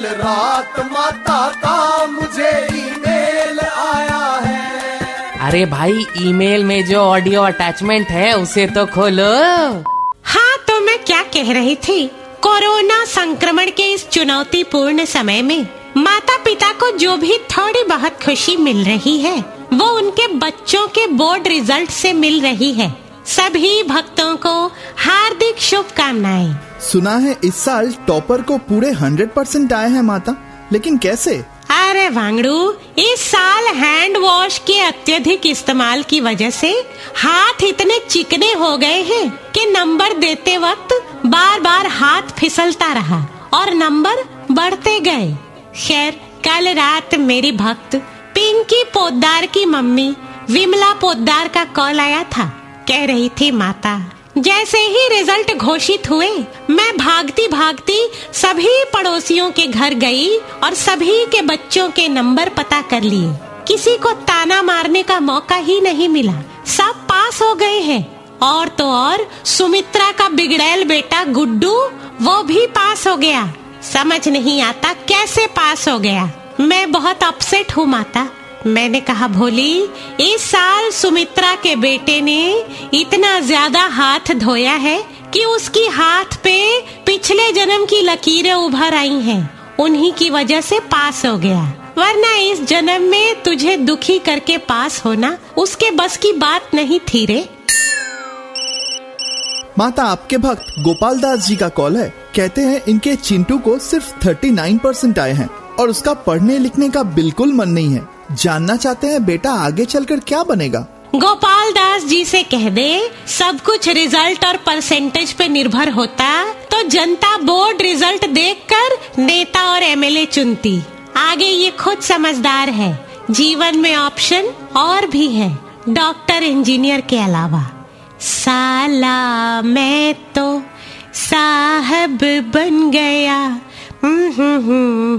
कल रात माता का मुझे ईमेल आया है। अरे भाई ईमेल में जो ऑडियो अटैचमेंट है उसे तो खोलो। हाँ तो मैं क्या कह रही थी? कोरोना संक्रमण के इस चुनौतीपूर्ण समय में माता पिता को जो भी थोड़ी बहुत खुशी मिल रही है वो उनके बच्चों के बोर्ड रिज़ल्ट से मिल रही है। सभी भक्तों को हार्दिक शुभकामनाएँ। सुना है इस साल टॉपर को पूरे हंड्रेड परसेंट आए हैं माता, लेकिन कैसे? अरे वांगड़ू, इस साल हैंड वॉश के अत्यधिक इस्तेमाल की वजह से हाथ इतने चिकने हो गए हैं कि नंबर देते वक्त बार बार हाथ फिसलता रहा और नंबर बढ़ते गए। खैर, कल रात मेरी भक्त पिंकी पोदार की मम्मी विमला पोदार का कॉल आया था। कह रही थी, माता जैसे ही रिज़ल्ट घोषित हुए, मैं भागती भागती सभी पड़ोसियों के घर गई और सभी के बच्चों के नंबर पता कर लिए। किसी को ताना मारने का मौका ही नहीं मिला। सब पास हो गए हैं। और तो और सुमित्रा का बिगड़ैल बेटा गुड्डू, वो भी पास हो गया। समझ नहीं आता कैसे पास हो गया। मैं बहुत अपसेट हूँ, माता। मैंने कहा, भोली, इस साल सुमित्रा के बेटे ने इतना ज़्यादा हाथ धोया है कि उसकी हाथ पे पिछले जन्म की लकीरें उभर आई हैं। उन्हीं की वजह से पास हो गया। वरना इस जन्म में तुझे दुखी करके पास होना, उसके बस की बात नहीं थी रे। माता, आपके भक्त गोपाल दास जी का कॉल है। कहते हैं, इनके चिंटू को सिर्फ़ 39 परसेंट आए हैं और उसका पढ़ने लिखने का बिल्कुल मन नहीं है। जानना चाहते हैं बेटा आगे चलकर क्या बनेगा? गोपाल दास जी से कह दे सब कुछ रिज़ल्ट और परसेंटेज पे निर्भर होता तो जनता बोर्ड रिज़ल्ट देखकर नेता और एमएलए चुनती। आगे ये खुद समझदार है जीवन में ऑप्शन और भी है डॉक्टर इंजीनियर के अलावा। साला मैं तो साहब बन गया। हम्म, हम्म, हम्म,